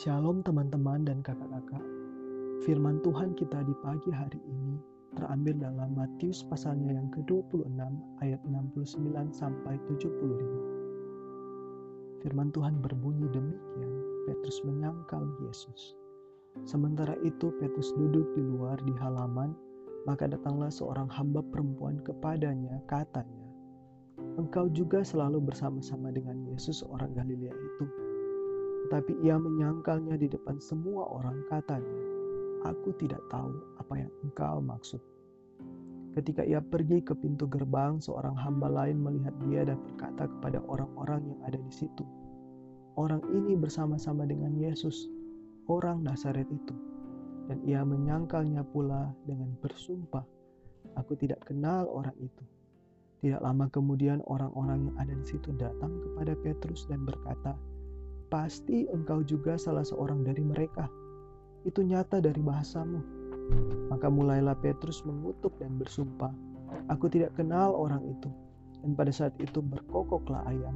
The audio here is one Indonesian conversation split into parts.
Shalom teman-teman dan kakak-kakak. Firman Tuhan kita di pagi hari ini terambil dalam Matius pasalnya yang ke-26 ayat 69 sampai 75. Firman Tuhan berbunyi demikian, Petrus menyangkal Yesus. Sementara itu Petrus duduk di luar di halaman, maka datanglah seorang hamba perempuan kepadanya, katanya, Engkau juga selalu bersama-sama dengan Yesus orang Galilea itu. Tetapi ia menyangkalnya di depan semua orang katanya, Aku tidak tahu apa yang engkau maksud. Ketika ia pergi ke pintu gerbang, seorang hamba lain melihat dia dan berkata kepada orang-orang yang ada di situ, Orang ini bersama-sama dengan Yesus, orang Nazaret itu. Dan ia menyangkalnya pula dengan bersumpah, Aku tidak kenal orang itu. Tidak lama kemudian orang-orang yang ada di situ datang kepada Petrus dan berkata, pasti engkau juga salah seorang dari mereka. Itu nyata dari bahasamu. Maka mulailah Petrus mengutuk dan bersumpah, Aku tidak kenal orang itu. Dan pada saat itu berkokoklah ayam.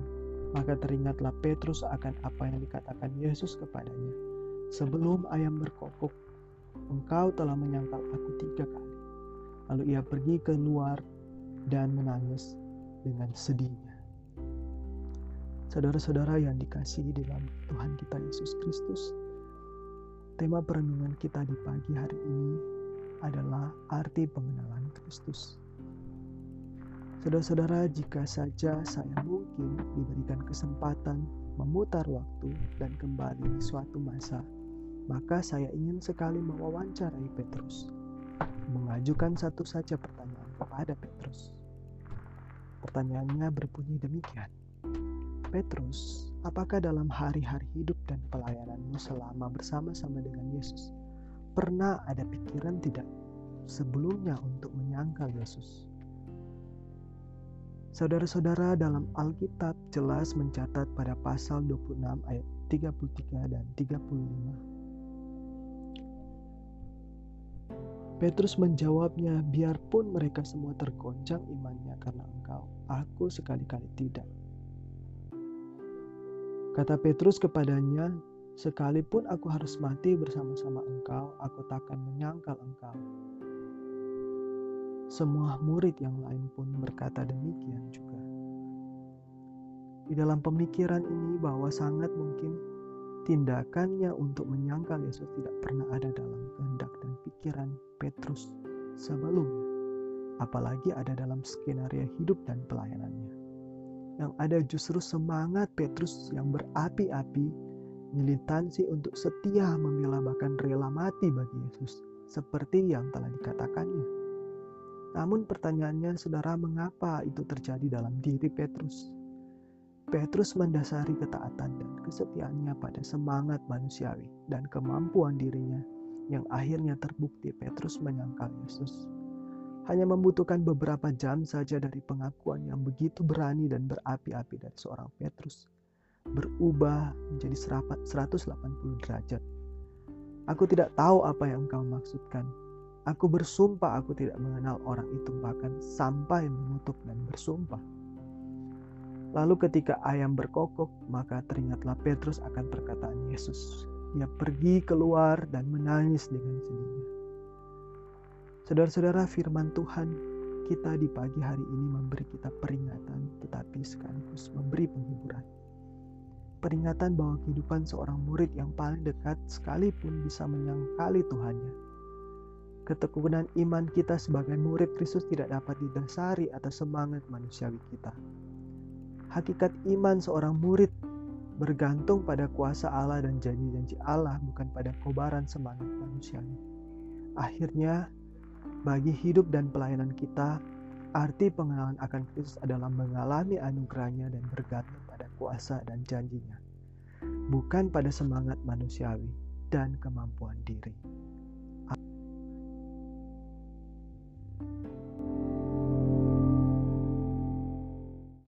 Maka teringatlah Petrus akan apa yang dikatakan Yesus kepadanya. Sebelum ayam berkokok, engkau telah menyangkal aku tiga kali. Lalu ia pergi keluar dan menangis dengan sedihnya. Saudara-saudara yang dikasihi dalam Tuhan kita Yesus Kristus, tema perenungan kita di pagi hari ini adalah arti pengenalan Kristus. Saudara-saudara, jika saja saya mungkin diberikan kesempatan memutar waktu dan kembali di suatu masa, maka saya ingin sekali mewawancarai Petrus, mengajukan satu saja pertanyaan kepada Petrus. Pertanyaannya berbunyi demikian. Petrus, apakah dalam hari-hari hidup dan pelayananmu selama bersama-sama dengan Yesus pernah ada pikiran tidak sebelumnya untuk menyangkal Yesus? Saudara-saudara dalam Alkitab jelas mencatat pada pasal 26 ayat 33 dan 35. Petrus menjawabnya, biarpun mereka semua tergoncang imannya karena engkau, aku sekali-kali tidak. Kata Petrus kepadanya, Sekalipun aku harus mati bersama-sama engkau, aku takkan menyangkal engkau. Semua murid yang lain pun berkata demikian juga. Di dalam pemikiran ini bahwa sangat mungkin tindakannya untuk menyangkal Yesus tidak pernah ada dalam kehendak dan pikiran Petrus sebelumnya, apalagi ada dalam skenario hidup dan pelayanannya yang ada justru semangat Petrus yang berapi-api militansi untuk setia membela bahkan rela mati bagi Yesus seperti yang telah dikatakannya. Namun pertanyaannya saudara mengapa itu terjadi dalam diri Petrus? Petrus mendasari ketaatan dan kesetiaannya pada semangat manusiawi dan kemampuan dirinya yang akhirnya terbukti Petrus menyangkal Yesus hanya membutuhkan beberapa jam saja dari pengakuan yang begitu berani dan berapi-api dari seorang Petrus berubah menjadi 180 derajat. Aku tidak tahu apa yang engkau maksudkan. Aku bersumpah aku tidak mengenal orang itu bahkan sampai mengutuk dan bersumpah. Lalu ketika ayam berkokok, maka teringatlah Petrus akan perkataan Yesus. Ia pergi keluar dan menangis dengan sedihnya. Saudara-saudara, firman Tuhan kita di pagi hari ini memberi kita peringatan, tetapi sekaligus memberi penghiburan. Peringatan bahwa kehidupan seorang murid yang paling dekat sekalipun bisa menyangkali Tuhannya. Ketekunan iman kita sebagai murid Kristus tidak dapat didasari atas semangat manusiawi kita. Hakikat iman seorang murid bergantung pada kuasa Allah dan janji-janji Allah, bukan pada kobaran semangat manusiawi. Akhirnya, bagi hidup dan pelayanan kita, arti pengenalan akan Kristus adalah mengalami anugerahnya dan bergantung pada kuasa dan janjinya, bukan pada semangat manusiawi dan kemampuan diri. Amin.